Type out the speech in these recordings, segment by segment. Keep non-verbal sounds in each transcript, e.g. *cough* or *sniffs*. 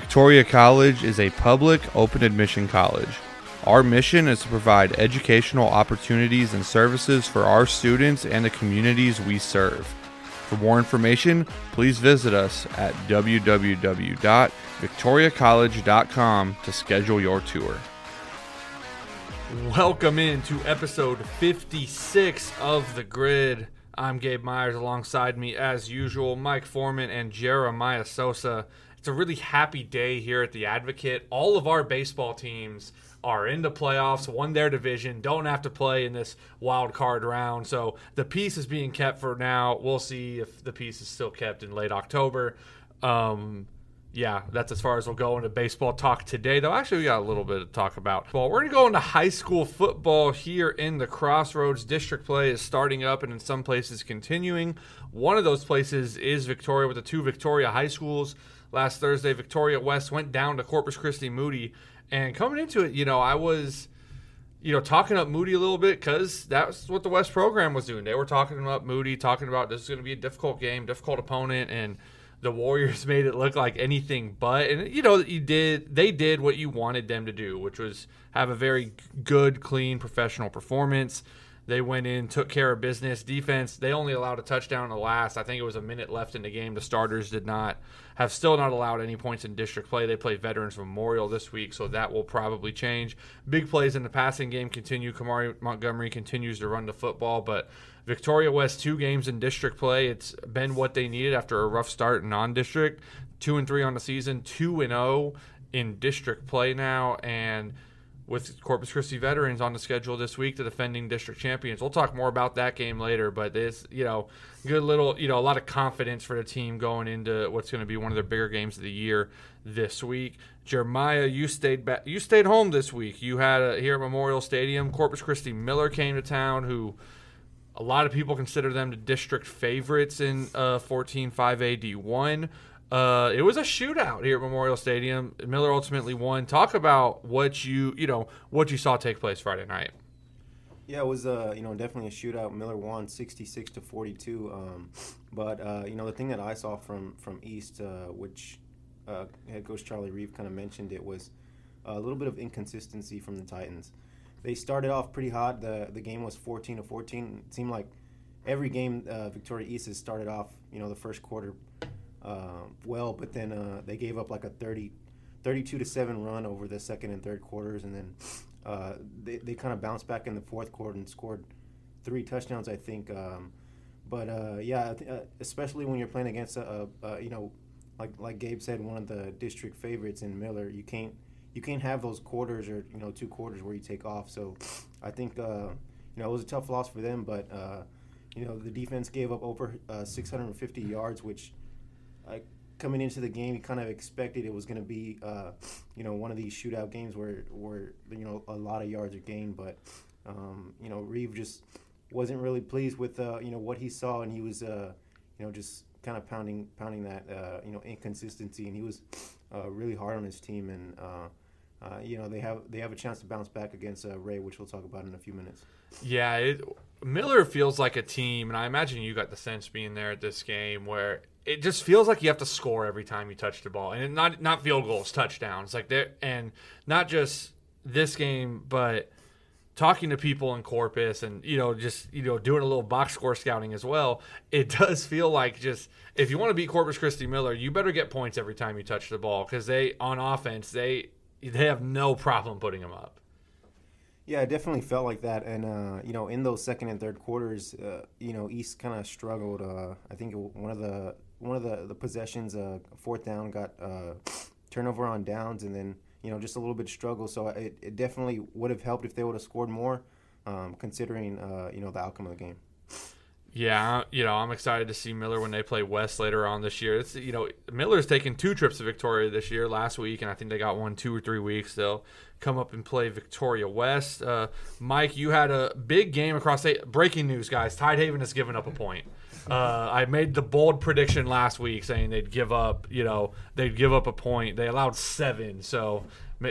Victoria College is a public, open admission college. Our mission is to provide educational opportunities and services for our students and the communities we serve. For more information, please visit us at www.victoriacollege.com to schedule your tour. Welcome in to episode 56 of The Grid. I'm Gabe Myers. Alongside me, as usual, Mike Forman and Jeremiah Sosa. It's a really happy day here at the Advocate. All of our baseball teams are in the playoffs, won their division, don't have to play in this wild card round. So the peace is being kept for now. We'll see if the peace is still kept in late October. Um, yeah, that's as far as we'll go into baseball talk today. Though actually, we got a little bit to talk about. Well, we're gonna go into high school football here in the Crossroads. District play is starting up, and in some places continuing. One of those places is Victoria, with the two Victoria high schools. Last Thursday, Victoria West went down to Corpus Christi Moody, and coming into it, you know, I was you know, talking up Moody a little bit because that's what the West program was doing. They were talking up Moody, talking about this is going to be a difficult game, difficult opponent, and the Warriors *laughs* made it look like anything but. And you know, you did they did what you wanted them to do, which was have a very good, clean, professional performance. They went in, took care of business. Defense, they only allowed a touchdown in the last. I think it was a minute left in the game. The starters did not have still not allowed any points in district play. They play Veterans Memorial this week, so that will probably change. Big plays in the passing game continue. Kamari Montgomery continues to run the football, but Victoria West two games in district play. It's been what they needed after a rough start in non-district. Two and three on the season, two and zero oh in district play now, and with Corpus Christi veterans on the schedule this week, the defending district champions. We'll talk more about that game later, but it's you know good little you know a lot of confidence for the team going into what's going to be one of their bigger games of the year this week. Jeremiah, you stayed back. You stayed home this week. You had a, here at Memorial Stadium. Corpus Christi Miller came to town, who a lot of people consider them the district favorites in uh, 14 5A D1. Uh, it was a shootout here at Memorial Stadium. Miller ultimately won. Talk about what you you know what you saw take place Friday night. Yeah, it was uh, you know definitely a shootout. Miller won 66 to 42. Um, but uh, you know the thing that I saw from from East, uh, which uh, head coach Charlie Reeve kind of mentioned, it was a little bit of inconsistency from the Titans. They started off pretty hot. the The game was 14 to 14. It seemed like every game uh, Victoria East has started off, you know, the first quarter uh, well, but then uh, they gave up like a 30, 32 to seven run over the second and third quarters, and then uh, they they kind of bounced back in the fourth quarter and scored three touchdowns, I think. Um, but uh, yeah, uh, especially when you're playing against a, a, a, you know, like like Gabe said, one of the district favorites in Miller, you can't you can't have those quarters or you know two quarters where you take off. So I think uh, you know it was a tough loss for them, but you know the defense gave up over 650 yards, which like coming into the game, you kind of expected it was going to be, uh, you know, one of these shootout games where, where you know, a lot of yards are gained. But, um, you know, Reeve just wasn't really pleased with, uh, you know, what he saw, and he was, uh, you know, just kind of pounding, pounding that, uh, you know, inconsistency, and he was uh, really hard on his team, and. Uh, you know they have they have a chance to bounce back against Ray, which we'll talk about in a few minutes. Yeah, it, Miller feels like a team, and I imagine you got the sense being there at this game where it just feels like you have to score every time you touch the ball, and not not field goals, touchdowns, like there, and not just this game, but talking to people in Corpus, and you know, just you know, doing a little box score scouting as well. It *laughs* does feel like just if you want to beat Corpus Christi Miller, you better get points every time you touch the ball because they on offense they they have no problem putting them up. Yeah, it definitely felt like that, and uh, you know, in those second and third quarters, uh, you know, East kind of struggled. Uh, I think one of the one of the the possessions, uh, fourth down, got uh, *sniffs* turnover on downs, and then you know just a little bit of struggle. So it, it definitely would have helped if they would have scored more, um, considering uh, you know the outcome of the game. Yeah, you know, I'm excited to see Miller when they play West later on this year. It's you know, Miller's taken two trips to Victoria this year, last week, and I think they got one two or three weeks. They'll come up and play Victoria West. Uh, Mike, you had a big game across state. Breaking news, guys: Tidehaven has given up a point. Uh, I made the bold prediction last week saying they'd give up, you know, they'd give up a point. They allowed seven, so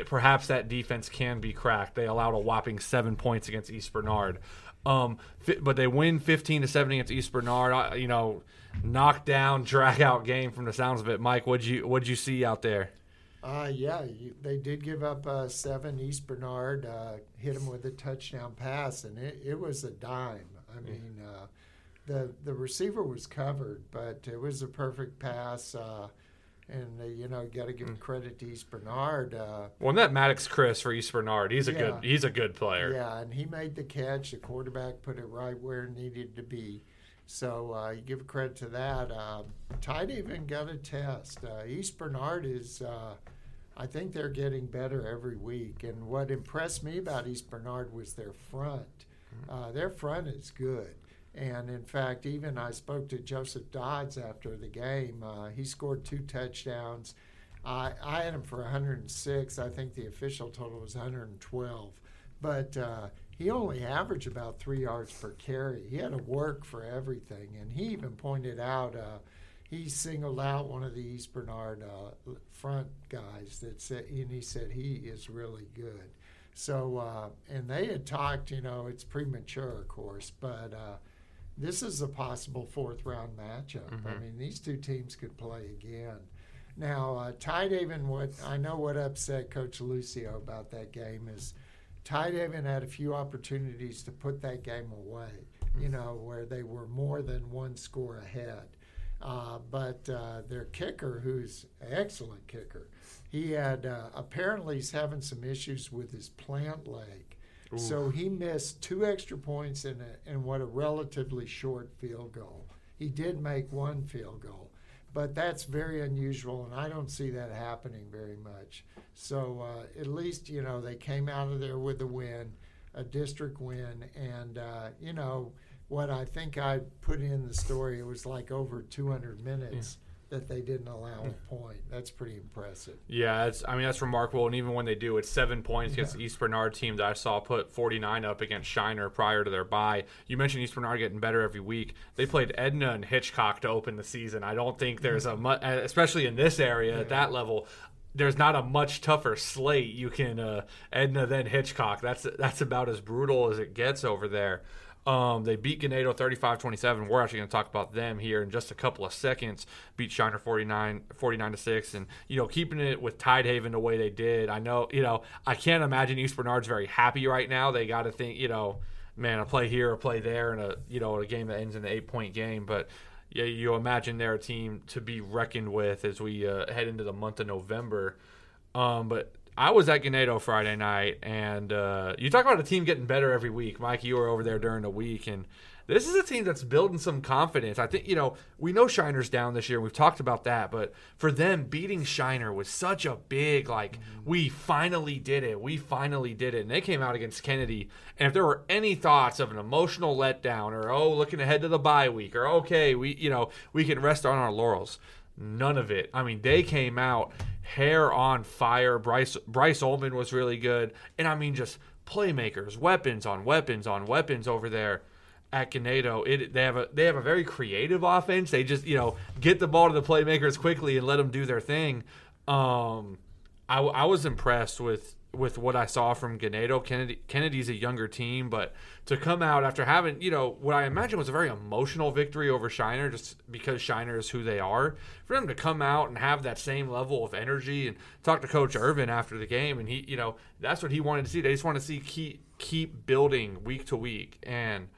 perhaps that defense can be cracked. They allowed a whopping seven points against East Bernard. Um, but they win 15 to 7 against East Bernard. You know, knockdown, *laughs* drag out game from the sounds of it. Mike, what'd you what'd you see out there? Uh, yeah, you, they did give up uh, seven. East Bernard uh, hit him with a touchdown pass, and it, it was a dime. I mean, uh, the the receiver was covered, but it was a perfect pass. And uh, you know, you got to give Mm. credit to East Bernard. Uh, Well, that Maddox Chris for East Bernard, he's a Yeah. good he's a good player. yeah, and he made the catch. The quarterback put it right where it needed to be. So uh, you give credit to that. Uh, Tidehaven got a test. Uh, East Bernard is, uh, I think they're getting better every week. And what impressed me about East Bernard was their front. Uh, their front is good. And in fact, even I spoke to Joseph Dodds after the game. Uh, he scored two touchdowns. I, I had him for 106. I think the official total was 112. But uh, he only averaged about three yards per carry. He had to work for everything. And he even pointed out, uh, he singled out one of the East Bernard uh, front guys that said, and he said he is really good. So, uh, and they had talked, you know, it's premature, of course, but uh, this is a possible fourth round matchup. I Mhm. mean, these two teams could play again. Now, uh, Tidehaven, what I know what upset Coach Lucio about that game is Tidehaven had a few opportunities to put that game away, you know, where they were more than one score ahead. Uh, but uh, their kicker, who's an excellent kicker, he had uh, apparently he's having some issues with his plant leg. So he missed two extra points in, a, in what a relatively short field goal. He did make one field goal, but that's very unusual, and I don't see that happening very much. So uh, at least you know they came out of there with a win, a district win, and uh, you know what I think I put in the story. It was like over 200 minutes that they didn't allow a point. That's pretty impressive. Yeah, it's, I mean that's remarkable. And even when they do, it's seven points against the East Bernard team that I saw put 49 up against Shiner prior to their bye. You mentioned East Bernard getting better every week. They played Edna and Hitchcock to open the season. I don't think there's a much, especially in this area at that level. There's not a much tougher slate. You can uh, Edna then Hitchcock. That's that's about as brutal as it gets over there. Um, they beat Ganado 35-27. We're actually going to talk about them here in just a couple of seconds. Beat Shiner 49, 49 to 6 and you know keeping it with Tidehaven the way they did. I know, you know, I can't imagine East Bernard's very happy right now. They got to think, you know, man, a play here, a play there and a, you know, a game that ends in an 8-point game, but yeah, you imagine they're a team to be reckoned with as we uh, head into the month of November. Um, but I was at Ganado Friday night, and uh, you talk about a team getting better every week. Mike, you were over there during the week, and this is a team that's building some confidence. I think, you know, we know Shiner's down this year. And we've talked about that, but for them, beating Shiner was such a big, like, we finally did it. We finally did it. And they came out against Kenedy. And if there were any thoughts of an emotional letdown or, oh, looking ahead to the bye week or, okay, we, you know, we can rest on our laurels, none of it. I mean, they came out hair on fire. Bryce Bryce Ullman was really good, and I mean just playmakers, weapons on weapons on weapons over there at Ganado. It they have a they have a very creative offense. They just you know get the ball to the playmakers quickly and let them do their thing. Um, I, I was impressed with with what I saw from Ganado. Kenedy Kenedy's a younger team, but to come out after having, you know, what I imagine was a very emotional victory over Shiner, just because Shiner is who they are, for them to come out and have that same level of energy and talk to Coach Irvin after the game, and he, you know, that's what he wanted to see. They just want to see keep keep building week to week, and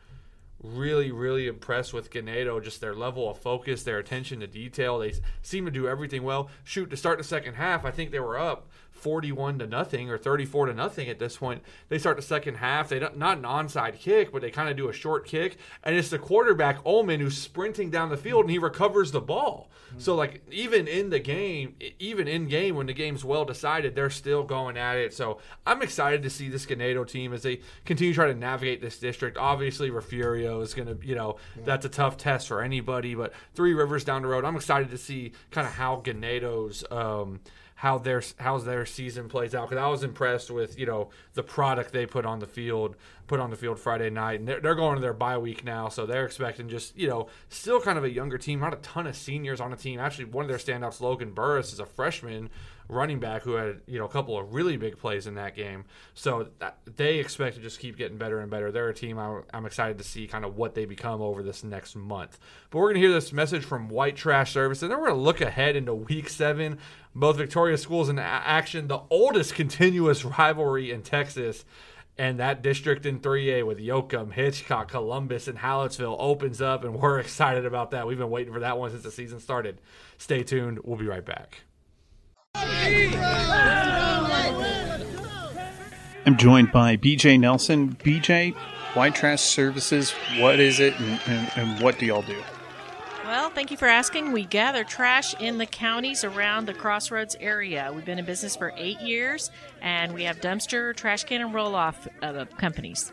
really, really impressed with Ganado, just their level of focus, their attention to detail. They seem to do everything well. Shoot, to start the second half, I think they were up 41 to nothing or 34 to nothing at this point. They start the second half. They don't, not an onside kick, but they kind of do a short kick, and it's the quarterback Ullman who's sprinting down the field and he recovers the ball. So like even in the game, even in game when the game's well decided, they're still going at it. So I'm excited to see this Ganado team as they continue to try to navigate this district. Obviously, Refugio is going to, you know, that's a tough test for anybody. But Three Rivers down the road, I'm excited to see kind of how Ganado's. Um, how their how's their season plays out. Because I was impressed with you know the product they put on the field put on the field Friday night. And they're, they're going to their bye week now so they're expecting just you know still kind of a younger team not a ton of seniors on the team. Actually one of their standouts Logan Burris is a freshman running back who had you know a couple of really big plays in that game. So that, they expect to just keep getting better and better. They're a team I'm, I'm excited to see kind of what they become over this next month. But we're going to hear this message from White Trash Service, and then we're going to look ahead into Week Seven. Both Victoria schools in action, the oldest continuous rivalry in Texas. And that district in 3A with Yoakum, Hitchcock, Columbus, and Hallettsville opens up, and we're *laughs* excited about that. We've been waiting for that one since the season started. Stay tuned. We'll be right back. I'm joined by BJ Nelson. BJ, White Trash Services, what is it and, and, and what do y'all do? Well, thank you for asking. We gather trash in the counties around the Crossroads area. We've been in business for eight years, and we have dumpster, trash can, and roll off uh, companies.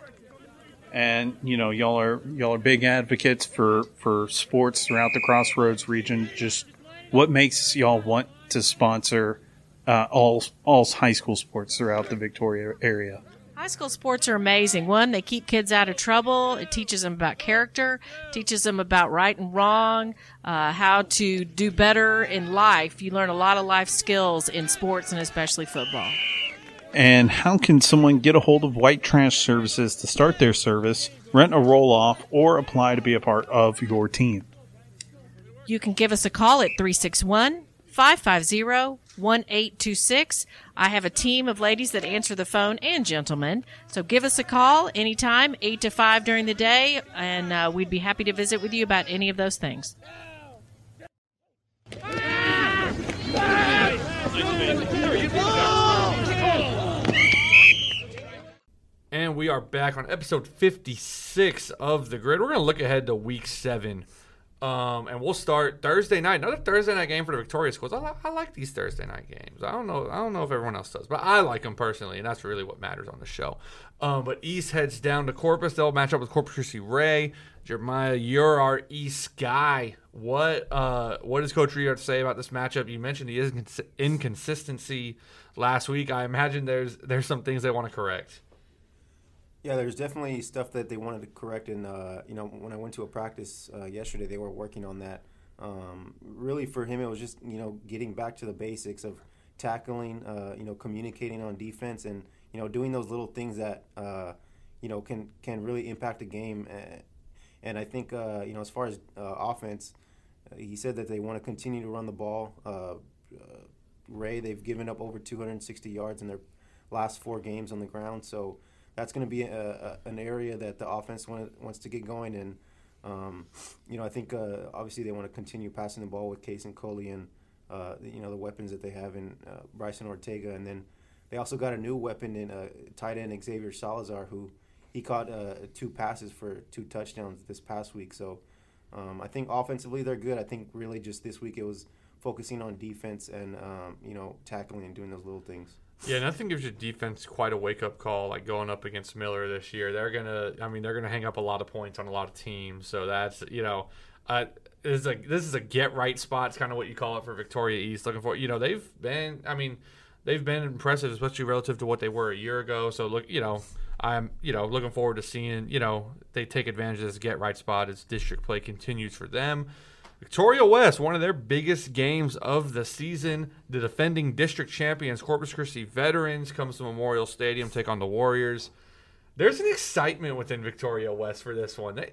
And you know, y'all are y'all are big advocates for for sports throughout the Crossroads region. Just what makes y'all want to sponsor uh, all all high school sports throughout the Victoria area? High school sports are amazing. One, they keep kids out of trouble. It teaches them about character, teaches them about right and wrong, uh, how to do better in life. You learn a lot of life skills in sports and especially football. And how can someone get a hold of White Trash Services to start their service, rent a roll off, or apply to be a part of your team? You can give us a call at 361 550 1826. I have a team of ladies that answer the phone and gentlemen. So give us a call anytime, 8 to 5 during the day, and uh, we'd be happy to visit with you about any of those things. And we are back on episode 56 of The Grid. We're going to look ahead to week seven um, and we'll start Thursday night. Another Thursday night game for the Victoria schools. I, I, like these Thursday night games. I don't know. I don't know if everyone else does, but I like them personally, and that's really what matters on the show. Um, but East heads down to Corpus. They'll match up with Corpus Christi Ray. Jeremiah, you're our East guy. What uh, what does Coach Rio say about this matchup? You mentioned the inconsistency last week. I imagine there's there's some things they want to correct. Yeah, there's definitely stuff that they wanted to correct. And uh, you know, when I went to a practice uh, yesterday, they were working on that. Um, really, for him, it was just you know getting back to the basics of tackling, uh, you know, communicating on defense, and you know doing those little things that uh, you know can can really impact a game. And I think uh, you know as far as uh, offense, he said that they want to continue to run the ball. Ray, they've given up over 260 yards in their last four games on the ground, so that's going to be a, a, an area that the offense want, wants to get going. And, um, you know, I think uh, obviously they want to continue passing the ball with Case and Coley and, uh, you know, the weapons that they have in uh, Bryson Ortega. And then they also got a new weapon in uh, tight end Xavier Salazar, who he caught uh, two passes for two touchdowns this past week. So um, I think offensively they're good. I think really just this week it was focusing on defense and, um, you know, tackling and doing those little things. Yeah, nothing gives your defense quite a wake up call like going up against Miller this year. They're gonna, I mean, they're gonna hang up a lot of points on a lot of teams. So that's you know, uh, this is a this is a get right spot. It's kind of what you call it for Victoria East. Looking for, you know, they've been, I mean, they've been impressive, especially relative to what they were a year ago. So look, you know, I'm you know looking forward to seeing you know they take advantage of this get right spot as district play continues for them. Victoria West, one of their biggest games of the season. The defending district champions, Corpus Christi veterans, comes to Memorial Stadium, take on the Warriors. There's an excitement within Victoria West for this one.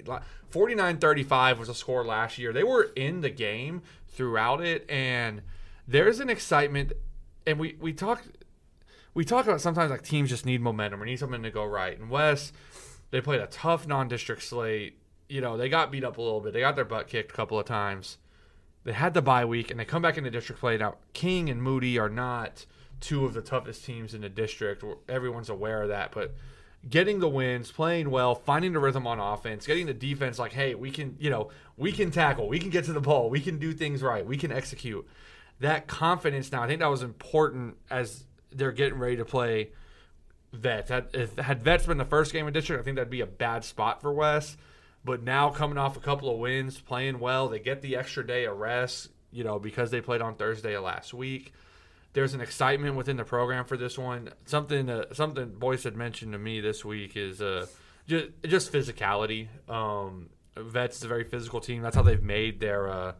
49 35 was a score last year. They were in the game throughout it, and there's an excitement. And we, we talk we talk about sometimes like teams just need momentum or need something to go right. And West, they played a tough non district slate you know, they got beat up a little bit. They got their butt kicked a couple of times. They had the bye week and they come back into district play. Now, King and Moody are not two of the toughest teams in the district. Everyone's aware of that, but getting the wins, playing well, finding the rhythm on offense, getting the defense like, hey, we can, you know, we can tackle, we can get to the ball, we can do things right, we can execute. That confidence now, I think that was important as they're getting ready to play Vets. Had, if, had Vets been the first game of district, I think that'd be a bad spot for West. But now coming off a couple of wins, playing well, they get the extra day of rest, you know, because they played on Thursday last week. There's an excitement within the program for this one. Something uh, something Boyce had mentioned to me this week is uh, just, just physicality. Um, Vets is a very physical team. That's how they've made their uh,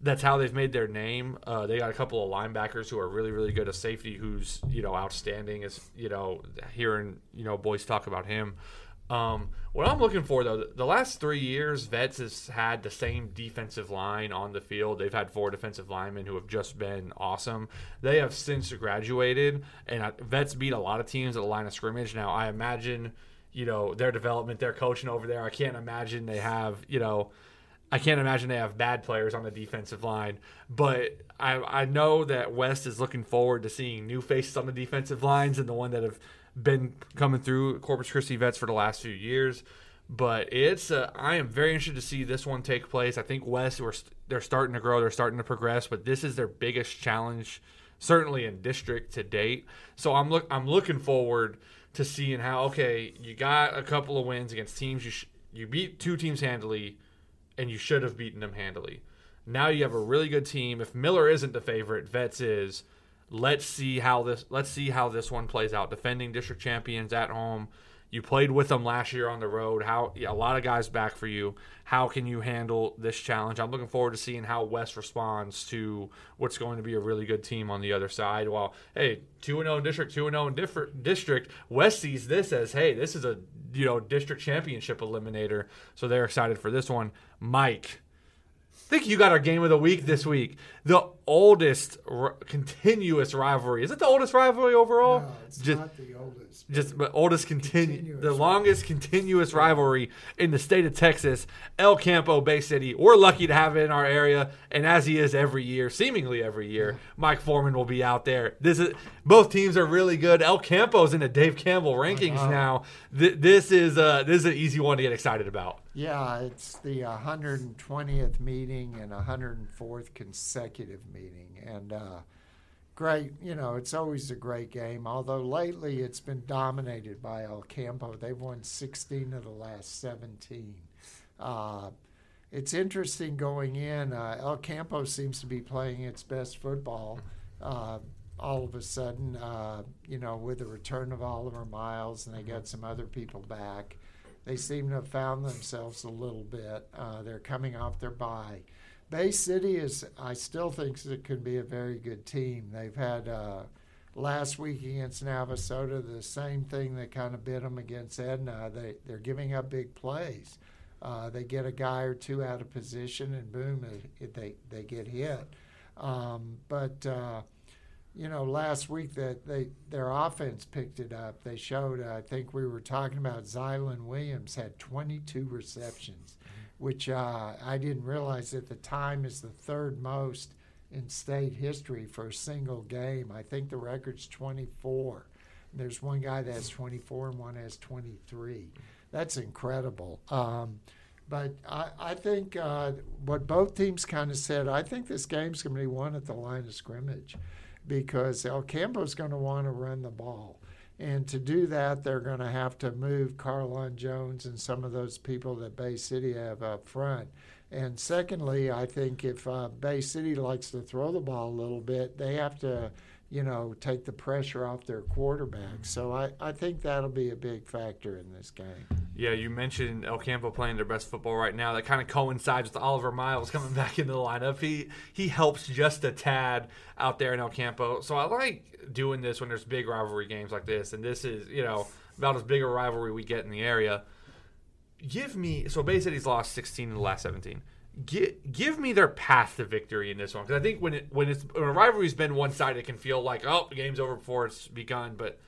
that's how they've made their name. Uh, they got a couple of linebackers who are really, really good. A safety who's you know outstanding. Is you know hearing you know boys talk about him. Um, what I'm looking for though, the last three years, Vets has had the same defensive line on the field. They've had four defensive linemen who have just been awesome. They have since graduated, and Vets beat a lot of teams at the line of scrimmage. Now I imagine, you know, their development, their coaching over there. I can't imagine they have, you know I can't imagine they have bad players on the defensive line, but I, I know that West is looking forward to seeing new faces on the defensive lines and the one that have been coming through Corpus Christi vets for the last few years. But it's uh, I am very interested to see this one take place. I think West we're, they're starting to grow, they're starting to progress, but this is their biggest challenge, certainly in district to date. So I'm look I'm looking forward to seeing how okay you got a couple of wins against teams you sh- you beat two teams handily and you should have beaten them handily. Now you have a really good team. If Miller isn't the favorite, Vets is. Let's see how this let's see how this one plays out. Defending district champions at home. You played with them last year on the road. How yeah, a lot of guys back for you. How can you handle this challenge? I'm looking forward to seeing how West responds to what's going to be a really good team on the other side. While hey, two and zero oh district, two and zero oh different district. West sees this as hey, this is a you know district championship eliminator, so they're excited for this one. Mike, I think you got our game of the week this week. The oldest r- continuous rivalry. Is it the oldest rivalry overall? No, it's just, not the oldest. Just but oldest continu- the longest continuous rivalry in the state of Texas. El Campo Bay City. We're lucky to have it in our area, and as he is every year, seemingly every year, yeah. Mike Forman will be out there. This is both teams are really good. El Campo's in the Dave Campbell rankings now. Th- this is uh, this is an easy one to get excited about. Yeah, it's the 120th meeting and 104th consecutive meeting, and uh, great. You know, it's always a great game. Although lately it's been dominated by El Campo. They've won 16 of the last 17. Uh, it's interesting going in. Uh, El Campo seems to be playing its best football. Uh, all of a sudden, uh, you know, with the return of Oliver Miles, and they got some other people back they seem to have found themselves a little bit. Uh, they're coming off their bye. Bay City is, I still think it can be a very good team. They've had uh, last week against Navasota the same thing that kind of bit them against Edna. They they're giving up big plays. Uh, they get a guy or two out of position, and boom, it, it, they they get hit. Um, but uh, you know, last week that they their offense picked it up. They showed. I think we were talking about Zylan Williams had 22 receptions, which uh, I didn't realize at the time is the third most in state history for a single game. I think the record's 24. There's one guy that has 24 and one has 23. That's incredible. Um, but I, I think uh, what both teams kind of said, I think this game's going to be won at the line of scrimmage because El Campo's going to want to run the ball. And to do that, they're going to have to move Carlon Jones and some of those people that Bay City have up front. And secondly, I think if uh, Bay City likes to throw the ball a little bit, they have to you know, take the pressure off their quarterback. So I, I think that'll be a big factor in this game. Yeah, you mentioned El Campo playing their best football right now. That kind of coincides with Oliver Miles *laughs* coming back into the lineup. He he helps just a tad out there in El Campo. So I like doing this when there's big rivalry games like this, and this is you know about as big a rivalry we get in the area. Give me so Bay City's lost 16 in the last 17 give, give me their path to victory in this one because I think when it when it's when a rivalry's been one sided, it can feel like oh the game's over before it's begun. But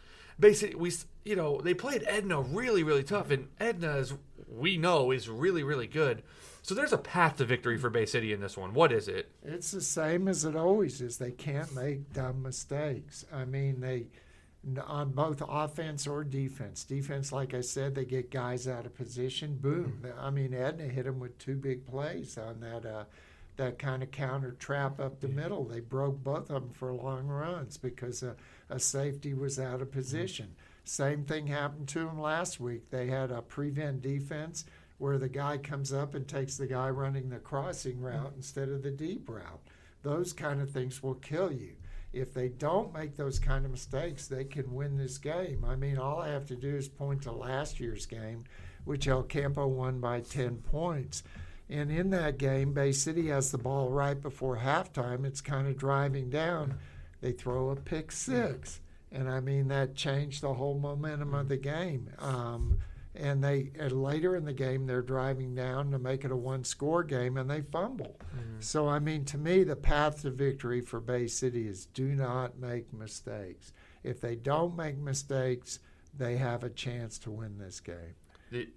basically, we you know they played Edna really really tough, and Edna as we know is really really good. So there's a path to victory for Bay City in this one. What is it? It's the same as it always is. They can't make dumb mistakes. I mean they on both offense or defense. Defense, like I said, they get guys out of position. Boom! Mm-hmm. I mean, Edna hit them with two big plays on that uh, that kind of counter trap up the middle. They broke both of them for long runs because a, a safety was out of mm-hmm. position. Same thing happened to them last week. They had a prevent defense where the guy comes up and takes the guy running the crossing route mm-hmm. instead of the deep route. Those kind of things will kill you if they don't make those kind of mistakes, they can win this game. I mean, all I have to do is point to last year's game, which El Campo won by 10 points. And in that game, Bay City has the ball right before halftime. It's kind of driving down. They throw a pick six. And I mean, that changed the whole momentum of the game. Um, and they and later in the game they're driving down to make it a one score game and they fumble. Mm-hmm. So I mean to me the path to victory for Bay City is do not make mistakes. If they don't make mistakes, they have a chance to win this game.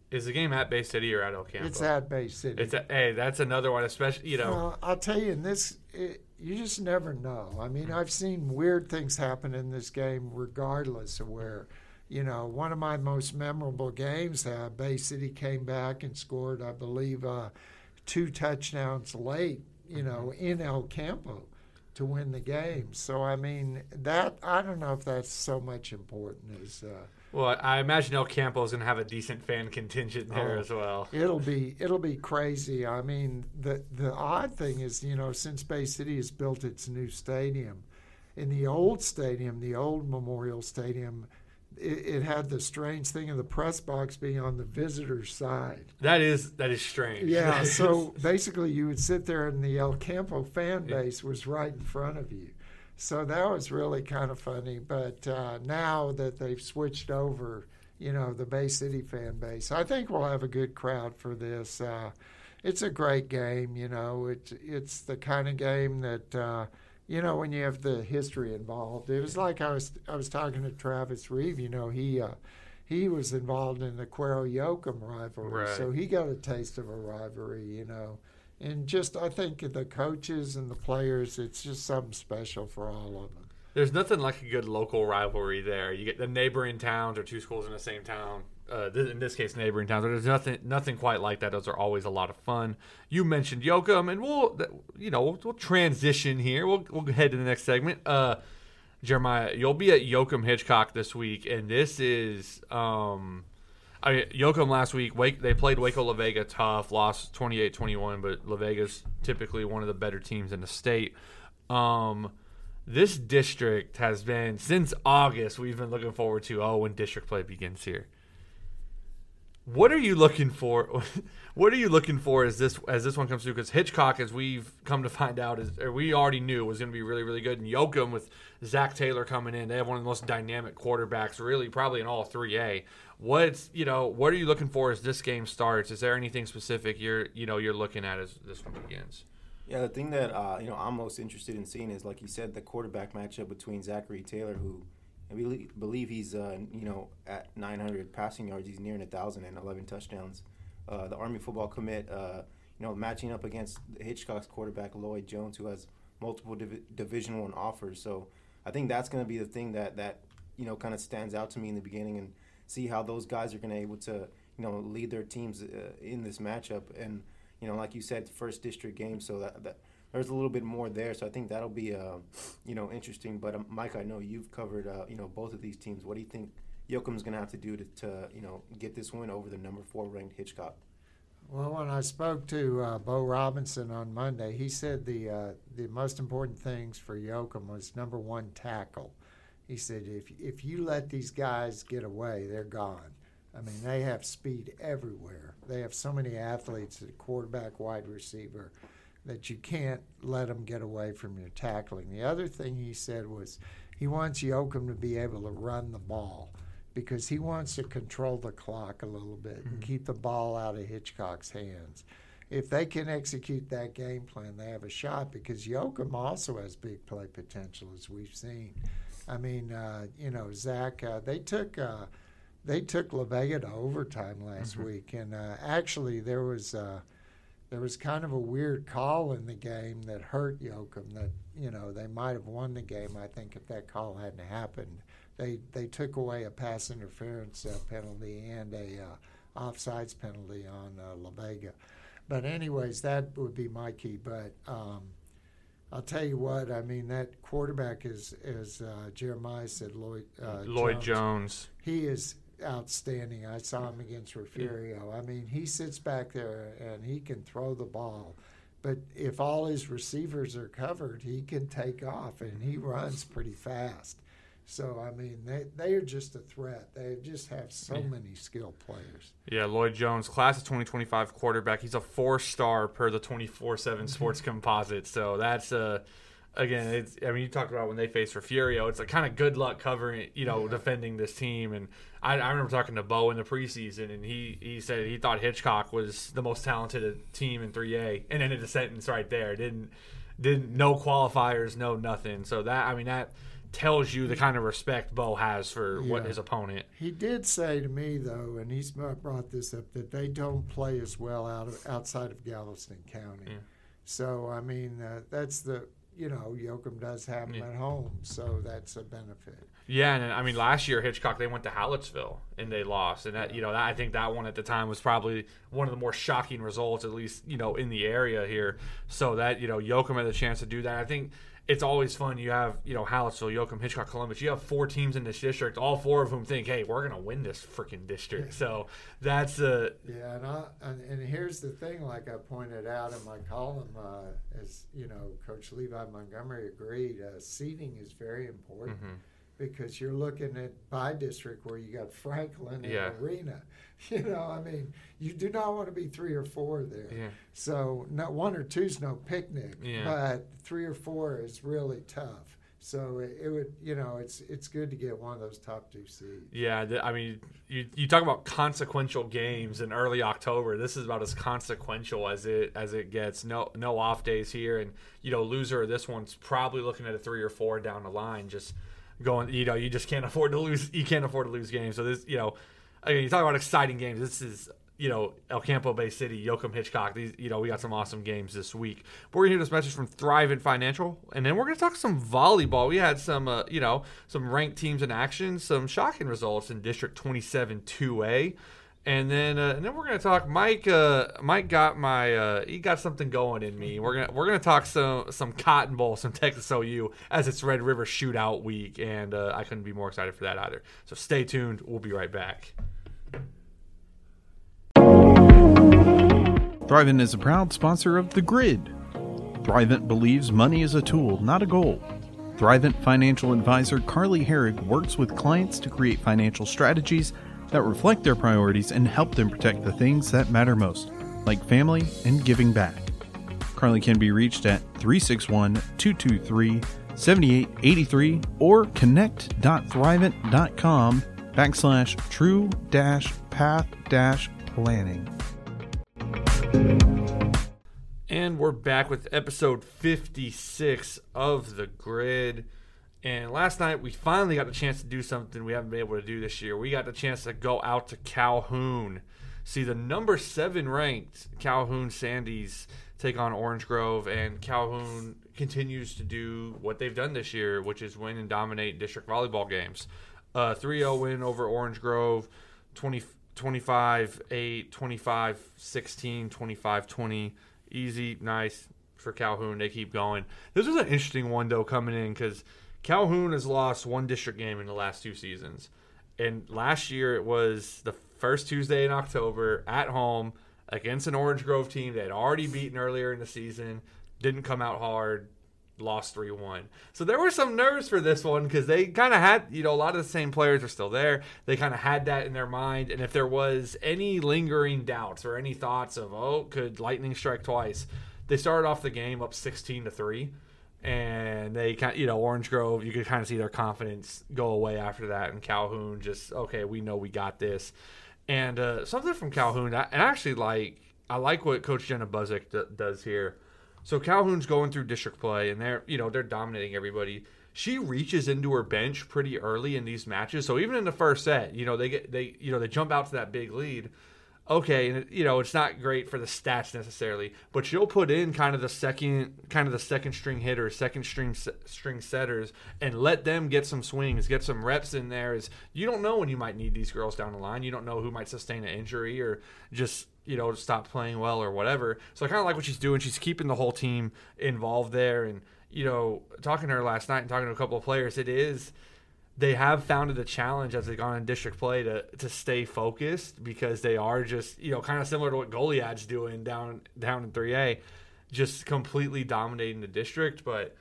Is the game at Bay City or at El Campo? It's at Bay City. It's a, hey, that's another one, especially you know. Well, I'll tell you, in this, it, you just never know. I mean, I've seen weird things happen in this game, regardless of where. You know, one of my most memorable games, uh, Bay City came back and scored, I believe, uh, two touchdowns late. You know, in El Campo to win the game. So I mean, that I don't know if that's so much important as. Uh, well, I imagine El Campo is going to have a decent fan contingent there oh, as well. It'll be it'll be crazy. I mean, the the odd thing is, you know, since Bay City has built its new stadium, in the old stadium, the old Memorial Stadium, it, it, had the strange thing of the press box being on the visitor's side. That is that is strange. Yeah. *laughs* so basically, you would sit there, and the El Campo fan base was right in front of you. So that was really kind of funny. But uh, now that they've switched over, you know, the Bay City fan base, I think we'll have a good crowd for this. Uh, it's a great game. You know, it's it's the kind of game that. Uh, you know, when you have the history involved, it was like I was I was talking to Travis Reeve. You know, he uh, he was involved in the Cuero Yoakum rivalry, right. so he got a taste of a rivalry. You know, and just I think the coaches and the players, it's just something special for all of them. There's nothing like a good local rivalry there. You get the neighboring towns or two schools in the same town. Uh, in this case, neighboring towns. There's nothing, nothing quite like that. Those are always a lot of fun. You mentioned Yoakum, and we'll, you know, we'll, we'll transition here. We'll, we'll head to the next segment. Uh, Jeremiah, you'll be at Yoakum Hitchcock this week, and this is um, I mean, Yoakum last week, Wake, they played Waco La Vega tough, lost 28-21, but La Vega's typically one of the better teams in the state. Um, this district has been since August. We've been looking forward to oh when district play begins here. What are you looking for? *laughs* what are you looking for as this as this one comes through? Because Hitchcock, as we've come to find out, is we already knew was going to be really really good. And Yoakum with Zach Taylor coming in, they have one of the most dynamic quarterbacks, really probably in all three A. What's you know what are you looking for as this game starts? Is there anything specific you're you know you're looking at as this one begins? Yeah, the thing that uh, you know I'm most interested in seeing is like you said the quarterback matchup between Zachary Taylor, who I believe he's uh, you know at 900 passing yards, he's nearing a thousand and 11 touchdowns. Uh, the Army football commit, uh, you know, matching up against Hitchcock's quarterback Lloyd Jones, who has multiple Div- Division One offers. So I think that's going to be the thing that that you know kind of stands out to me in the beginning and see how those guys are going to able to you know lead their teams uh, in this matchup. And you know, like you said, first district game, so that, that there's a little bit more there. So I think that'll be uh, you know interesting. But um, Mike, I know you've covered uh, you know both of these teams. What do you think Yoakum's going to have to do to, to you know get this win over the number four ranked Hitchcock? Well, when I spoke to uh, Bo Robinson on Monday, he said the uh, the most important things for Yoakum was number one tackle. He said, if, if you let these guys get away, they're gone. I mean, they have speed everywhere. They have so many athletes at quarterback, wide receiver, that you can't let them get away from your tackling. The other thing he said was he wants Yoakum to be able to run the ball because he wants to control the clock a little bit mm-hmm. and keep the ball out of Hitchcock's hands. If they can execute that game plan, they have a shot because Yoakum also has big play potential, as we've seen. I mean, uh, you know, Zach, uh, they took uh, they took La Vega to overtime last mm-hmm. week, and uh, actually there was uh, there was kind of a weird call in the game that hurt Yoakum. That you know they might have won the game. I think if that call hadn't happened, they they took away a pass interference uh, penalty and a offsides penalty on La Vega. But anyways, that would be my key. But um, I'll tell you what. I mean, that quarterback is, as uh, Jeremiah said, Lloyd uh, Lloyd Jones. Jones. He is outstanding. I saw him against Refugio. I mean, he sits back there and he can throw the ball. But if all his receivers are covered, he can take off and he runs pretty fast. So I mean, they they are just a threat. They just have so Yeah. many skilled players. Yeah, Lloyd Jones, class of 2025 quarterback. He's a four star per the 24 Mm-hmm. 7 *laughs* sports composite. So that's, uh, again, it's, I mean, you talked about when they faced Refugio, it's a kind of good luck covering, you know, defending this team. And I, I remember talking to Bo in the preseason, and he, he said he thought Hitchcock was the most talented team in 3A and ended the sentence right there. Didn't, didn't, no qualifiers, no nothing. So that, I mean, that tells you the kind of respect Bo has for what his opponent. He did say to me though, and he's brought this up, that they don't play as well out of outside of Galveston County. Yeah. So I mean, uh, that's the you know Yoakum does have them Yeah. at home, so that's a benefit. Yeah, and I mean last year Hitchcock they went to Hallettsville and they lost, and that you know that, I think that one at the time was probably one of the more shocking results, at least you know in the area here. So that you know Yoakum had the chance to do that. I think it's always fun. You have you know Hallettsville, Yoakum, Hitchcock, Columbus. You have four teams in this district, all four of whom think, hey, we're gonna win this freaking district. So that's uh Yeah, and, I, and and here's the thing, like I pointed out in my column, uh, as you know, Coach Levi Montgomery agreed, uh, seating is very important Mm-hmm. Because you're looking at by district where you got Franklin and Yeah. Arena. *laughs* You know, I mean, you do not want to be three or four there. Yeah. So no one or two's no picnic, Yeah. but three or four is really tough. So it, it would, you know, it's it's good to get one of those top two seeds. Yeah, I mean, you, you talk about consequential games in early October. This is about as consequential as it as it gets. No no off days here, and you know, loser of this one's probably looking at a three or four down the line. Just going, you know, you just can't afford to lose. You can't afford to lose games. So this, you know, again, you talk about exciting games. This is. You know, El Campo Bay City, Yoakum Hitchcock. These, you know, we got some awesome games this week. But we're gonna hear this message from Thrivent Financial, and then we're gonna talk some volleyball. We had some, uh, you know, some ranked teams in action, some shocking results in District 27 2A, and then uh, and then we're gonna talk. Mike, uh, Mike got my, uh, he got something going in me. We're gonna we're gonna talk some some Cotton Bowl, some Texas OU as it's Red River Shootout week, and uh, I couldn't be more excited for that either. So stay tuned. We'll be right back. Thrivent is a proud sponsor of The Grid. Thrivent believes money is a tool, not a goal. Thrivent financial advisor Carly Herrig works with clients to create financial strategies that reflect their priorities and help them protect the things that matter most, like family and giving back. Carly can be reached at 361 223 7883 or connect.thrivent.com backslash true dash path dash planning. And we're back with episode 56 of The Grid. And last night we finally got the chance to do something we haven't been able to do this year. We got the chance to go out to Calhoun, see the number seven ranked Calhoun Sandies take on Orange Grove. And Calhoun continues to do what they've done this year, which is win and dominate district volleyball games. Uh, 3 0 win over Orange Grove, 20, 25 8, 25 16, 25 20 easy, nice for Calhoun. They keep going. This was an interesting one though coming in because Calhoun has lost one district game in the last two seasons, and last year it was the first Tuesday in October at home against an Orange Grove team they had already beaten earlier in the season. Didn't come out hard. Lost 3 1. So there were some nerves for this one because they kind of had, you know, a lot of the same players are still there. They kind of had that in their mind. And if there was any lingering doubts or any thoughts of, oh, could lightning strike twice, they started off the game up 16 to 3. And they kind you know, Orange Grove, you could kind of see their confidence go away after that. And Calhoun just, okay, we know we got this. And uh, something from Calhoun, I- and actually like, I like what Coach Jenna Buzik d- does here. So Calhoun's going through district play, and they're you know they're dominating everybody. She reaches into her bench pretty early in these matches. So even in the first set, you know they get they you know they jump out to that big lead. Okay, you know it's not great for the stats necessarily, but she'll put in kind of the second kind of the second string hitters, second string string setters, and let them get some swings, get some reps in there. Is you don't know when you might need these girls down the line. You don't know who might sustain an injury or just you know, stop playing well or whatever. So I kind of like what she's doing. She's keeping the whole team involved there. And, you know, talking to her last night and talking to a couple of players, it is, they have found it a challenge as they've gone in district play to, to stay focused because they are just, you know, kind of similar to what Goliad's doing down, down in 3A, just completely dominating the district. But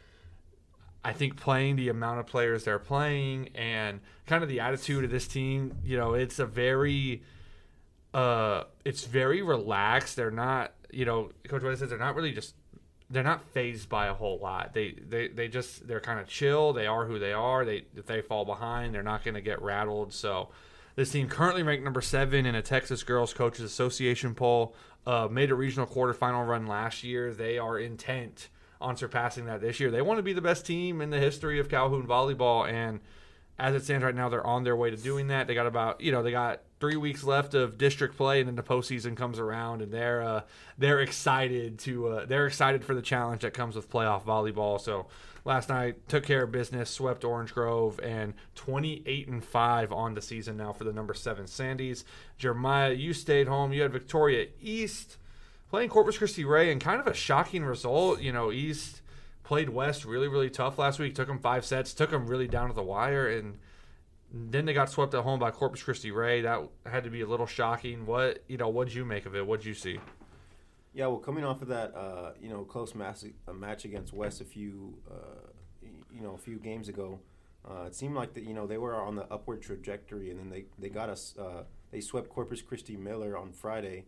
I think playing the amount of players they're playing and kind of the attitude of this team, you know, it's a very uh it's very relaxed. They're not, you know, Coach White says they're not really just they're not phased by a whole lot. They they they just they're kind of chill. They are who they are. They if they fall behind, they're not going to get rattled. So this team currently ranked number seven in a Texas Girls Coaches Association poll. Uh, made a regional quarterfinal run last year. They are intent on surpassing that this year. They want to be the best team in the history of Calhoun volleyball, and as it stands right now, they're on their way to doing that. They got about you know they got three weeks left of district play, and then the postseason comes around, and they're uh, they're excited to uh, they're excited for the challenge that comes with playoff volleyball. So last night took care of business, swept Orange Grove, and 28 and five on the season now for the number seven Sandys. Jeremiah, you stayed home. You had Victoria East playing Corpus Christi Ray, and kind of a shocking result. You know, East played West really really tough last week. Took them five sets, took them really down to the wire, and then they got swept at home by Corpus Christi Ray. That had to be a little shocking. What you know? What did you make of it? What did you see? Yeah, well, coming off of that, uh, you know, close match, a match against West a few, uh, you know, a few games ago, uh, it seemed like that you know they were on the upward trajectory, and then they they got us. Uh, they swept Corpus Christi Miller on Friday,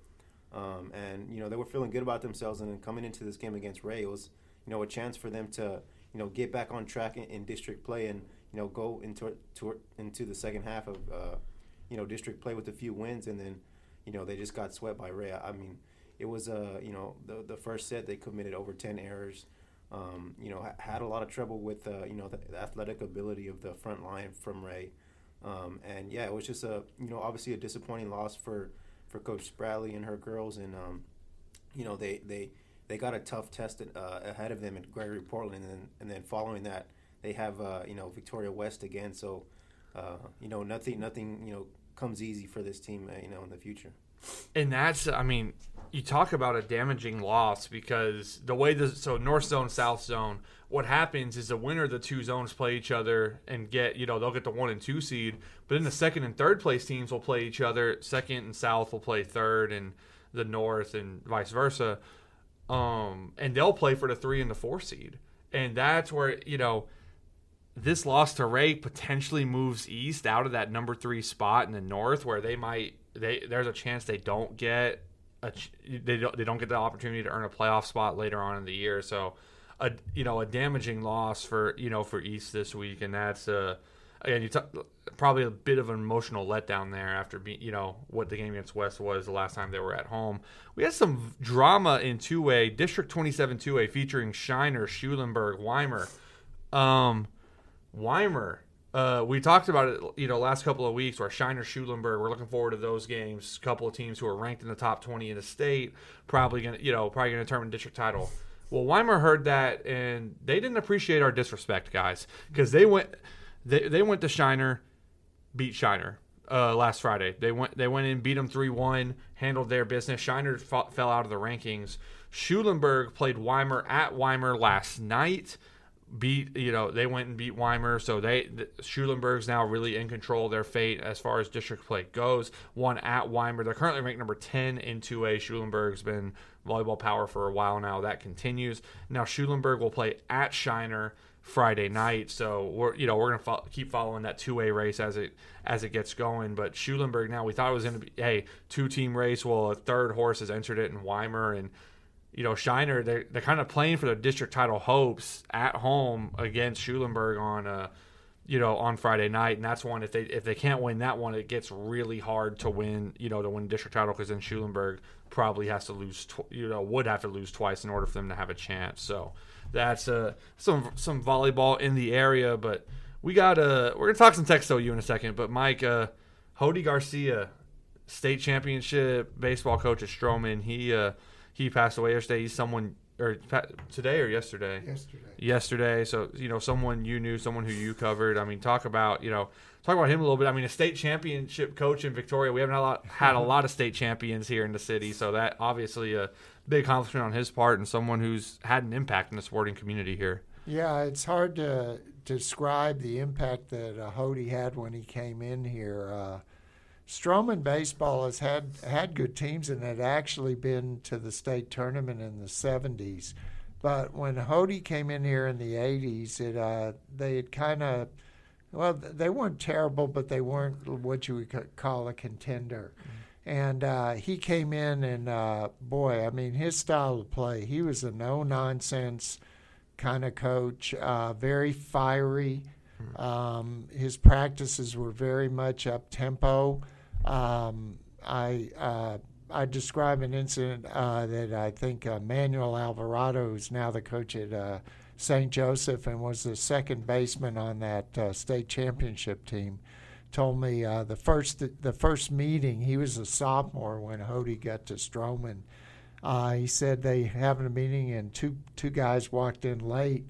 um, and you know they were feeling good about themselves. And then coming into this game against Ray, it was you know a chance for them to you know get back on track in, in district play and you know, go into to, into the second half of uh, you know district play with a few wins, and then you know they just got swept by Ray. I mean, it was uh, you know the the first set they committed over ten errors. Um, you know, had a lot of trouble with uh, you know the, the, athletic ability of the front line from Ray, um, and yeah, it was just a you know obviously a disappointing loss for for Coach Spradley and her girls, and um, you know they they they got a tough test uh, ahead of them at Gregory Portland, and then and then following that they have uh, you know Victoria West again. So uh, you know nothing nothing you know comes easy for this team uh, you know in the future. And that's I mean you talk about a damaging loss because the way the so north zone south zone what happens is the winner of the two zones play each other and get you know they'll get the one and two seed but then the second and third place teams will play each other second and south will play third and the north and vice versa um and they'll play for the three and the four seed and that's where you know this loss to Ray potentially moves East out of that number three spot in the North, where they might they there's a chance they don't get a they don't they don't get the opportunity to earn a playoff spot later on in the year. So, a you know a damaging loss for you know for East this week, and that's uh again you t- probably a bit of an emotional letdown there after being you know what the game against West was the last time they were at home. We had some drama in two A District 27 two A featuring Shiner, Schulenburg, Weimar. Um, Weimar. Uh, we talked about it, you know, last couple of weeks where Shiner Schulenburg, we're looking forward to those games. A couple of teams who are ranked in the top 20 in the state, probably going to, you know, probably going to determine district title. Well, Weimar heard that and they didn't appreciate our disrespect, guys, because they went, they, they went to Shiner, beat Shiner uh, last Friday. They went, they went in, beat them 3 1, handled their business. Shiner fought, fell out of the rankings. Schulenburg played Weimar at Weimar last night beat you know they went and beat Weimar, so they the, Schulenburg's now really in control of their fate as far as district play goes. One at Weimar, they're currently ranked number ten in two A. Schulenburg's been volleyball power for a while now. That continues. Now Schulenburg will play at Shiner Friday night, so we're you know we're gonna fo- keep following that two way race as it as it gets going. But Schulenburg now we thought it was gonna be hey two team race. Well, a third horse has entered it in Weimar and you know, Shiner, they're, they're kind of playing for the district title hopes at home against Schulenburg on, uh, you know, on Friday night, and that's one if they if they can't win that one, it gets really hard to win, you know, to win district title because then Schulenburg probably has to lose, tw- you know, would have to lose twice in order for them to have a chance. So that's uh, some some volleyball in the area, but we got uh, we're gonna talk some Texas OU in a second, but Mike, uh, Hody Garcia, state championship baseball coach at Stroman, he uh he passed away yesterday. He's someone or today or yesterday. Yesterday. Yesterday. So you know, someone you knew, someone who you covered. I mean, talk about you know, talk about him a little bit. I mean, a state championship coach in Victoria. We haven't had a lot, had a *laughs* lot of state champions here in the city, so that obviously a big accomplishment on his part, and someone who's had an impact in the sporting community here. Yeah, it's hard to describe the impact that uh, Hody had when he came in here. Uh, Stroman baseball has had had good teams and had actually been to the state tournament in the 70s. But when Hody came in here in the '80s, it uh, they had kind of well, they weren't terrible, but they weren't what you would call a contender. And uh, he came in, and uh, boy, I mean, his style of play, he was a no nonsense kind of coach, uh, very fiery. Um, his practices were very much up tempo. Um, I uh, I describe an incident uh, that I think uh, Manuel Alvarado, who's now the coach at uh, St. Joseph and was the second baseman on that uh, state championship team, told me uh, the first the first meeting he was a sophomore when Hody got to Stroman. Uh, he said they having a meeting and two two guys walked in late.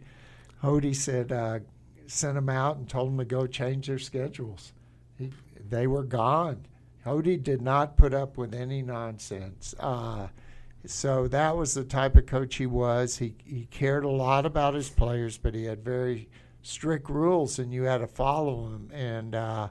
Hody said uh, sent them out and told them to go change their schedules. He, they were gone. Hody did not put up with any nonsense. Uh, so that was the type of coach he was. He he cared a lot about his players, but he had very strict rules, and you had to follow them. And uh,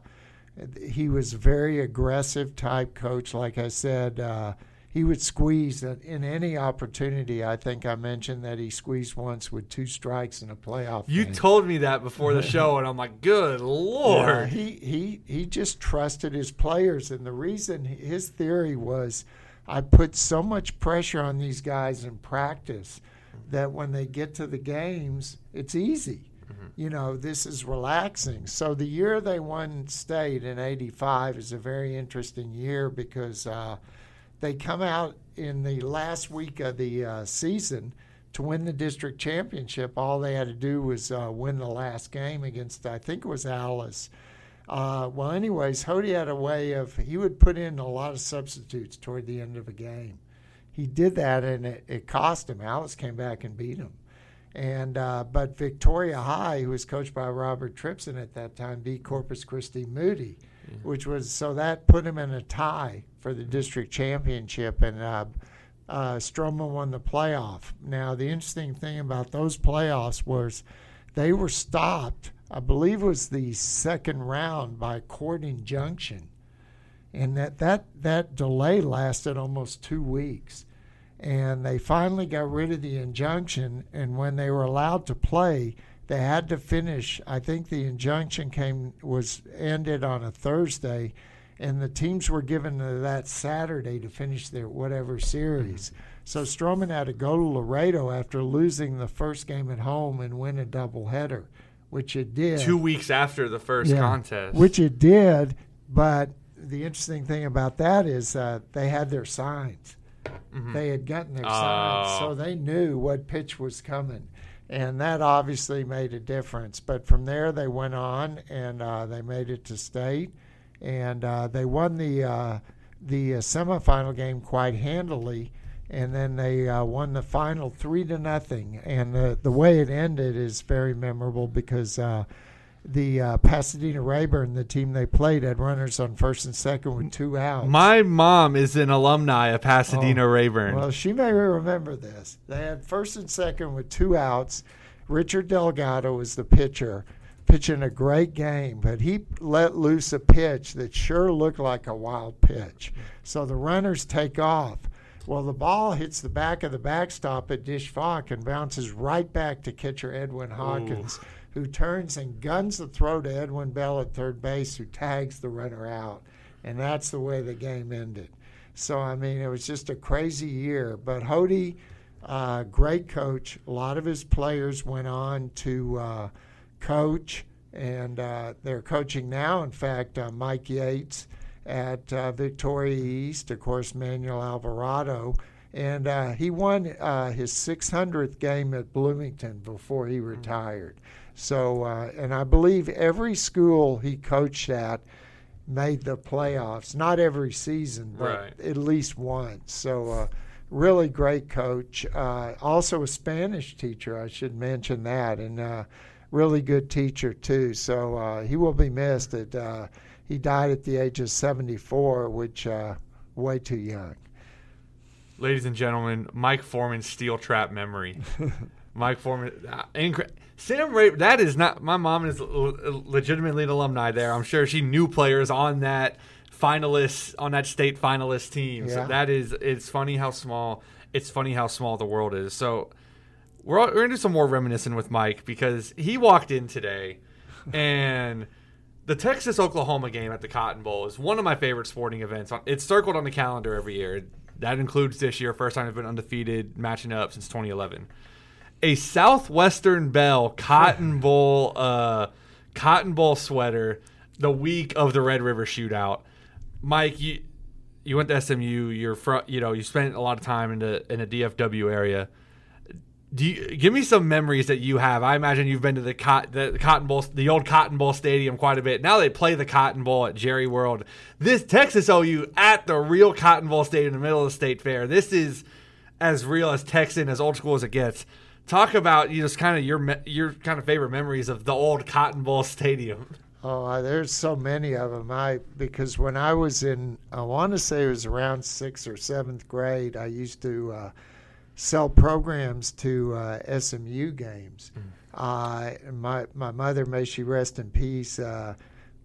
he was a very aggressive type coach. Like I said, uh, he would squeeze in any opportunity. I think I mentioned that he squeezed once with two strikes in a playoff. You game. told me that before the show, and I'm like, good *laughs* Yeah, lord. he he he just trusted his players, and the reason his theory was, I put so much pressure on these guys in practice that when they get to the games, it's easy. You know, this is relaxing. So the year they won state in '85 is a very interesting year because uh, they come out in the last week of the uh, season to win the district championship. All they had to do was uh, win the last game against, I think it was Alice. Uh, well, anyways, Hody had a way of he would put in a lot of substitutes toward the end of a game. He did that, and it, it cost him. Alice came back and beat him. And uh, but Victoria High, who was coached by Robert Tripson at that time, beat Corpus Christi Moody, which was so that put him in a tie for the district championship, and uh, uh, Stroman won the playoff. Now the interesting thing about those playoffs was they were stopped. I believe it was the second round by court injunction, and that that that delay lasted almost two weeks. And they finally got rid of the injunction. And when they were allowed to play they had to finish. I think the injunction came was ended on a thursday. And the teams were given that saturday to finish their whatever series. Mm-hmm. So Stroman had to go to laredo after losing the first game at home and win a doubleheader which it did. Two weeks after the first Yeah, contest. which it did but the interesting thing about that is uh, they had their signs. They had gotten their signs, Oh. so they knew what pitch was coming, and that obviously made a difference. But from there, they went on and uh, they made it to state, and uh, they won the uh, the uh, semifinal game quite handily, and then they uh, won the final three to nothing. And the the way it ended is very memorable because. Uh, the uh, Pasadena Rayburn, the team they played, had runners on first and second with two outs. My mom is an alumni of Pasadena Oh, Rayburn. Well, she may remember this. They had first and second with two outs. Richard Delgado was the pitcher, pitching a great game, but he let loose a pitch that sure looked like a wild pitch. So the runners take off. Well, the ball hits the back of the backstop at Disch-Falk and bounces right back to catcher Edwin Hawkins, who turns and guns the throw to Edwin Bell at third base, who tags the runner out. And that's the way the game ended. So, I mean, it was just a crazy year. But Hody, uh, great coach. A lot of his players went on to uh, coach, and uh, they're coaching now. In fact, uh, Mike Yates at uh, Victoria East, of course, Manuel Alvarado. And uh, he won uh, his 600th game at Bloomington before he retired. So, uh, and I believe every school he coached at made the playoffs. Not every season, but Right. at least once. So, uh, really great coach. Uh, also a Spanish teacher, I should mention that, and uh, really good teacher too. So uh, he will be missed. At, uh, he died at the age of 74, which uh, way too young. Ladies and gentlemen, Mike Forman's steel trap memory. *laughs* Mike Forman, uh, incre- Sam Ray. That is not. My mom is l- legitimately an alumni there. I'm sure she knew players on that finalists on that state finalist team. So that is. It's funny how small. It's funny how small the world is. So we're, all, we're gonna do some more reminiscing with Mike because he walked in today, and the Texas Oklahoma game at the Cotton Bowl is one of my favorite sporting events. It's circled on the calendar every year. That includes this year, first time I've been undefeated matching up since 2011. A Southwestern Bell Cotton *laughs* Bowl, uh, Cotton Bowl sweater, the week of the Red River Shootout. Mike, you you went to SMU. You're from, you know, you spent a lot of time in the in the DFW area. Do you give me some memories that you have? I imagine you've been to the, the Cotton Bowl, the old Cotton Bowl Stadium quite a bit. Now they play the Cotton Bowl at Jerry World. This Texas OU at the real Cotton Bowl Stadium in the middle of the state fair. This is as real as Texan, as old school as it gets. Talk about you just kind of your your kind of favorite memories of the old Cotton Bowl Stadium. Oh, uh, there's so many of them. I because when I was in, I want to say it was around sixth or seventh grade, I used to uh, sell programs to uh, SMU games. Mm. my my mother, may she rest in peace. Uh,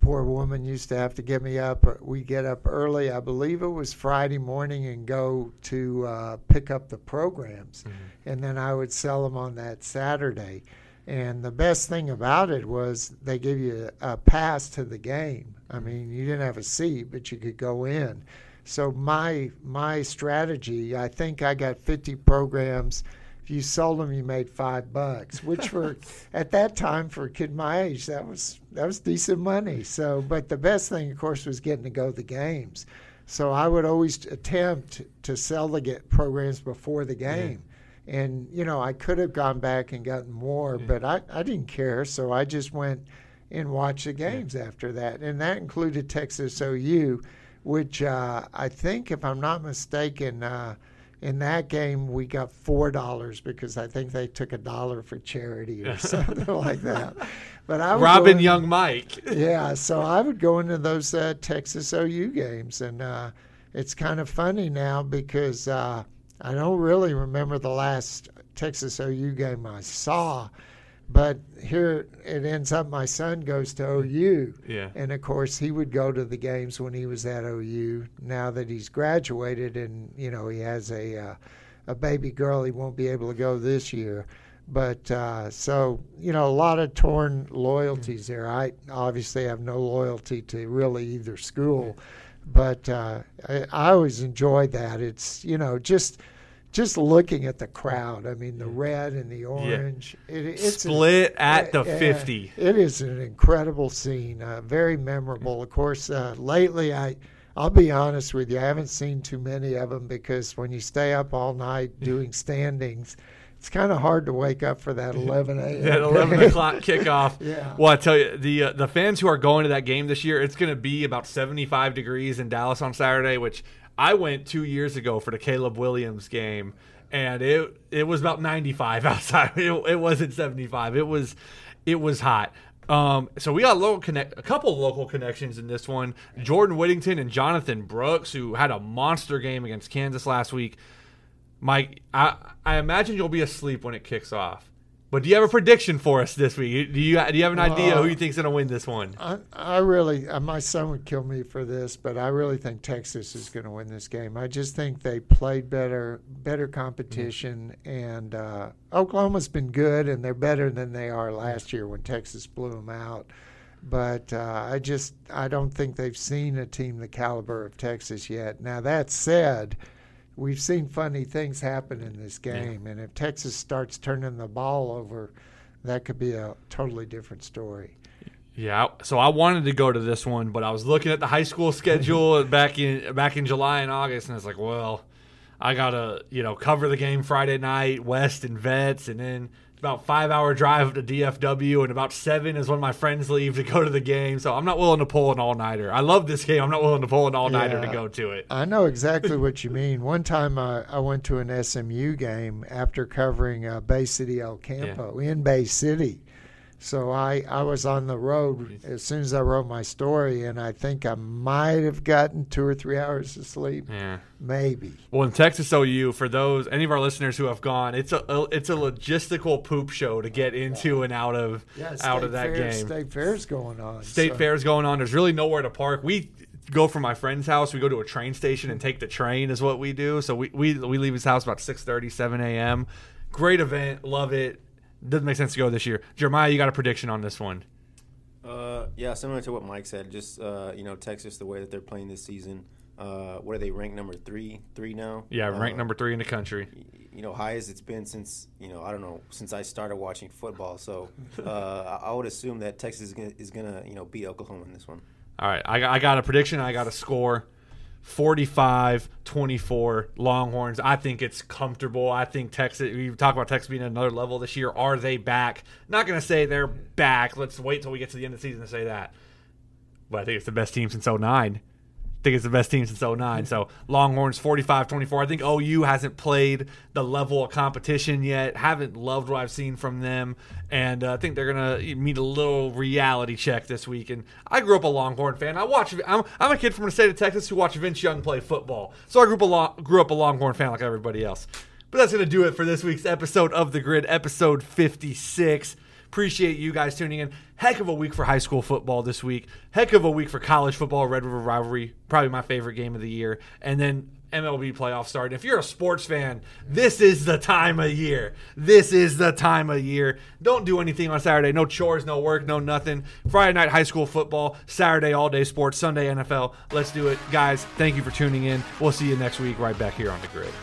poor woman used to have to get me up. We get up early. I believe it was Friday morning and go to uh, pick up the programs, mm. and then I would sell them on that Saturday. And the best thing about it was they give you a pass to the game. I mean, you didn't have a seat, but you could go in. So my my strategy, I think I got 50 programs. If you sold them, you made five bucks, which for *laughs* at that time for a kid my age, that was that was decent money. So, but the best thing, of course, was getting to go to the games. So I would always attempt to sell the get programs before the game. Yeah and you know I could have gone back and gotten more, yeah. but I, I didn't care, so I just went and watched the games yeah. after that, and that included Texas OU, which uh, I think, if I'm not mistaken. Uh, in that game, we got four dollars because I think they took a dollar for charity or *laughs* something like that. But I Robin Young Mike. *laughs* yeah, so I would go into those uh, Texas OU games, and uh, it's kind of funny now because uh, I don't really remember the last Texas OU game I saw, but here it ends up my son goes to OU. Yeah. And of course, he would go to the games when he was at OU. Now that he's graduated and, you know, he has a, uh, a baby girl, he won't be able to go this year. But uh, so, you know, a lot of torn loyalties there. I obviously have no loyalty to really either school but uh, I, I, always enjoy that. It's you know just just looking at the crowd. I mean, the red and the orange. Yeah. It, it's split a, at the fifty. It is an incredible scene. Uh, very memorable. Of course, uh, lately I. I'll be honest with you. I haven't seen too many of them because when you stay up all night doing standings, it's kind of hard to wake up for that 11 a.m. that 11 o'clock *laughs* kickoff. yeah. Well, I tell you, the uh, the fans who are going to that game this year, it's going to be about 75 degrees in Dallas on Saturday, which I went two years ago for the Caleb Williams game, and it it was about 95 *laughs* outside. It, it wasn't 75. It was it was hot. Um, so we got local connect, a couple local connections in this one. Jordan Whittington and Jonathon Brooks, who had a monster game against Kansas last week. Mike, I, I imagine you'll be asleep when it kicks off. But do you have a prediction for us this week? Do you do you have an idea uh, who you think's going to win this one? I, I really, uh, my son would kill me for this, but I really think Texas is going to win this game. I just think they played better, better competition, mm-hmm. and uh, Oklahoma's been good, and they're better than they are last year when Texas blew them out. But uh, I just, I don't think they've seen a team the caliber of Texas yet. Now that said we've seen funny things happen in this game, yeah. and if Texas starts turning the ball over, that could be a totally different story. Yeah, so I wanted to go to this one, but I was looking at the high school *laughs* schedule back in back in July and August, and I was like, well, I gotta you know cover the game Friday night, West and Vets, and then about five hour drive to DFW, and about seven is when my friends leave to go to the game. So I'm not willing to pull an all nighter. I love this game. I'm not willing to pull an all nighter yeah, to go to it. I know exactly what you mean. One time I, I went to an SMU game after covering uh, Bay City El Campo yeah. in Bay City so I, I was on the road as soon as I wrote my story, and I think I might have gotten two or three hours of sleep. Yeah, maybe. Well, in Texas OU, for those any of our listeners who have gone, it's a, it's a logistical poop show to get into and out of yeah, out of that fair, game. State fair's going on. State so. fair's going on. There's really nowhere to park. We go from my friend's house. We go to a train station and take the train is what we do. So we we, we leave his house about 6:30, 7 a.m Great event. Love it. Doesn't make sense to go this year. Jeremiah, you got a prediction on this one? Uh, yeah, similar to what Mike said. Just uh, you know, Texas, the way that they're playing this season. Uh, what are they ranked number three? Three now. Yeah, ranked Uh, number three in the country. You know, high as it's been since you know I don't know since I started watching football. So uh, I would assume that Texas is gonna, is gonna you know beat Oklahoma in this one. All right, I I got a prediction. I got a score. 45 24 Longhorns. I think it's comfortable. I think Texas, we talk about Texas being at another level this year. Are they back? Not going to say they're back. Let's wait till we get to the end of the season to say that. But I think it's the best team since 09. Think it's the best team since 09. So Longhorns 45 24. I think OU hasn't played the level of competition yet. Haven't loved what I've seen from them. And uh, I think they're going to meet a little reality check this week. And I grew up a Longhorn fan. I watch, I'm, I'm a kid from the state of Texas who watched Vince Young play football. So I grew up a, lo- grew up a Longhorn fan like everybody else. But that's going to do it for this week's episode of The Grid, episode 56. Appreciate you guys tuning in. Heck of a week for high school football this week. Heck of a week for college football, Red River Rivalry, probably my favorite game of the year. And then MLB playoff start. If you're a sports fan, this is the time of year. This is the time of year. Don't do anything on Saturday. No chores, no work, no nothing. Friday night high school football, Saturday all day sports, Sunday NFL. Let's do it. Guys, thank you for tuning in. We'll see you next week right back here on the grid.